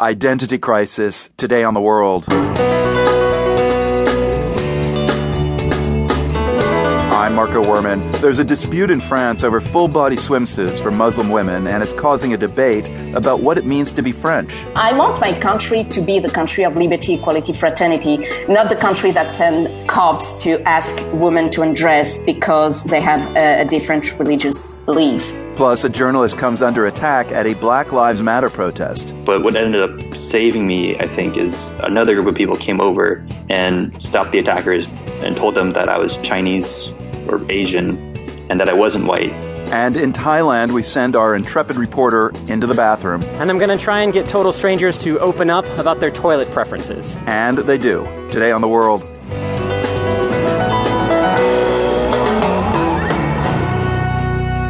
Identity Crisis, today on the world. I'm Marco Werman. There's a dispute in France over full body swimsuits for Muslim women, and it's causing a debate about what it means to be French. I want my country to be the country of liberty, equality, fraternity, not the country that sends cops to ask women to undress because they have a, a different religious belief. Plus, a journalist comes under attack at a Black Lives Matter protest. But what ended up saving me, I think, is another group of people came over and stopped the attackers and told them that I was Chinese or Asian and that I wasn't white. And in Thailand, we send our intrepid reporter into the bathroom. And I'm going to try and get total strangers to open up about their toilet preferences. And they do. Today on The World.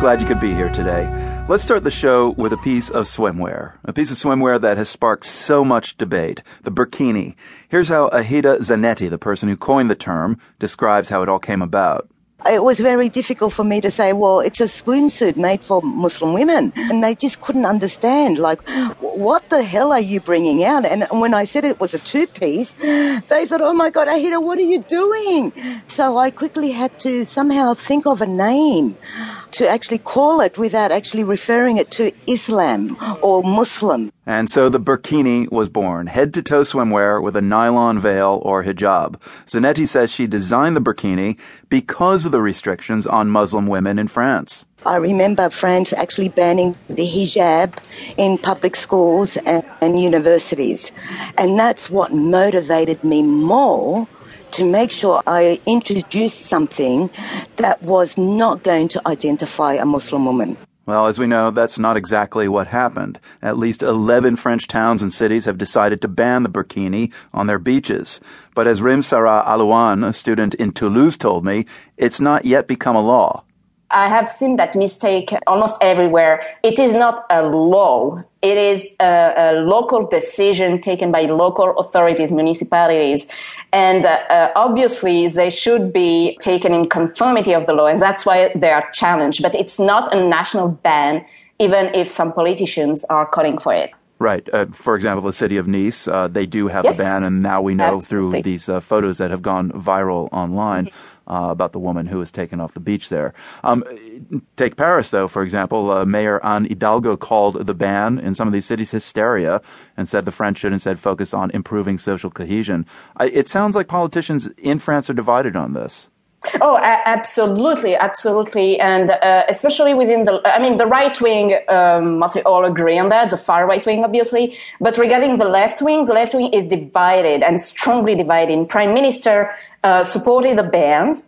Glad you could be here today. Let's start the show with a piece of swimwear. A piece of swimwear that has sparked so much debate. The burkini. Here's how Aheda Zanetti, the person who coined the term, describes how it all came about. It was very difficult for me to say, well, it's a swimsuit made for Muslim women. And they just couldn't understand, like, what the hell are you bringing out? And when I said it was a two piece, they thought, oh my God, Ahida, what are you doing? So I quickly had to somehow think of a name to actually call it without actually referring it to Islam or Muslim. And so the burkini was born, head to toe swimwear with a nylon veil or hijab. Zanetti says she designed the burkini because of the restrictions on Muslim women in France. I remember France actually banning the hijab in public schools and, and universities. And that's what motivated me more to make sure I introduced something that was not going to identify a Muslim woman. Well, as we know, that's not exactly what happened. At least 11 French towns and cities have decided to ban the burkini on their beaches. But as Rim Sarah Alouane, a student in Toulouse, told me, it's not yet become a law. I have seen that mistake almost everywhere. It is not a law. It is a, a local decision taken by local authorities, municipalities. And uh, uh, obviously, they should be taken in conformity of the law, and that's why they are challenged. But it's not a national ban, even if some politicians are calling for it. Right. Uh, for example, the city of Nice, uh, they do have yes, a ban, and now we know absolutely. through these uh, photos that have gone viral online. Mm-hmm. Uh, about the woman who was taken off the beach there. Um, take Paris, though, for example. Uh, Mayor Anne Hidalgo called the ban in some of these cities hysteria and said the French should instead focus on improving social cohesion. I, it sounds like politicians in France are divided on this. Oh, absolutely, absolutely, and uh, especially within the, I mean, the right wing um, mostly all agree on that. The far right wing, obviously, but regarding the left wing, the left wing is divided and strongly divided. Prime Minister uh, supported the bans.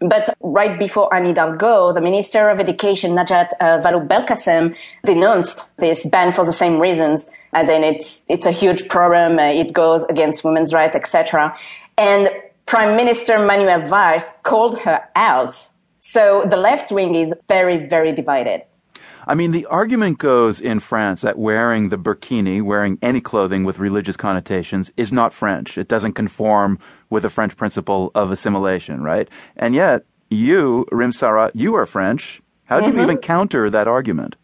But right before Anne Hidalgo, the Minister of Education, Najat uh, Vallaud-Belkacem, denounced this ban for the same reasons, as in it's, it's a huge problem, uh, it goes against women's rights, etc. And Prime Minister Manuel Valls called her out. So the left wing is very, very divided. I mean, the argument goes in France that wearing the burkini, wearing any clothing with religious connotations, is not French. It doesn't conform with the French principle of assimilation, right? And yet, you, Rim Sarah, you are French. How do mm-hmm. you even counter that argument?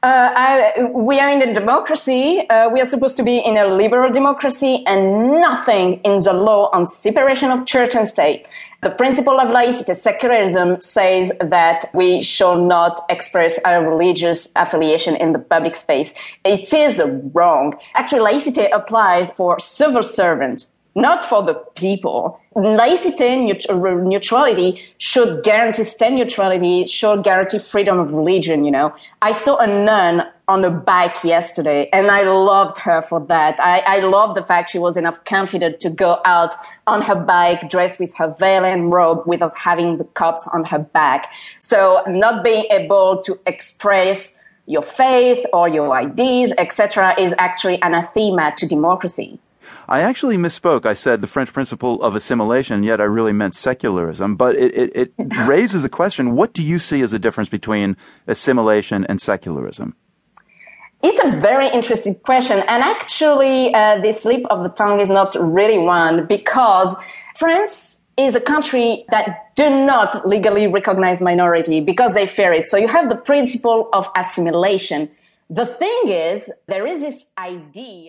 Uh, I, we are in a democracy. Uh, we are supposed to be in a liberal democracy, and nothing in the law on separation of church and state. The principle of laicity, secularism, says that we shall not express our religious affiliation in the public space. It is wrong. Actually, laicity applies for civil servants not for the people. Laicity, neutrality should guarantee state neutrality, should guarantee freedom of religion, you know. I saw a nun on a bike yesterday and I loved her for that. I, I loved the fact she was enough confident to go out on her bike dressed with her veil and robe without having the cops on her back. So not being able to express your faith or your ideas, etc., is actually anathema to democracy. I actually misspoke. I said the French principle of assimilation, yet I really meant secularism. But it, it, it raises a question. What do you see as a difference between assimilation and secularism? It's a very interesting question. And actually, uh, the slip of the tongue is not really one because France is a country that do not legally recognize minority because they fear it. So you have the principle of assimilation. The thing is, there is this idea.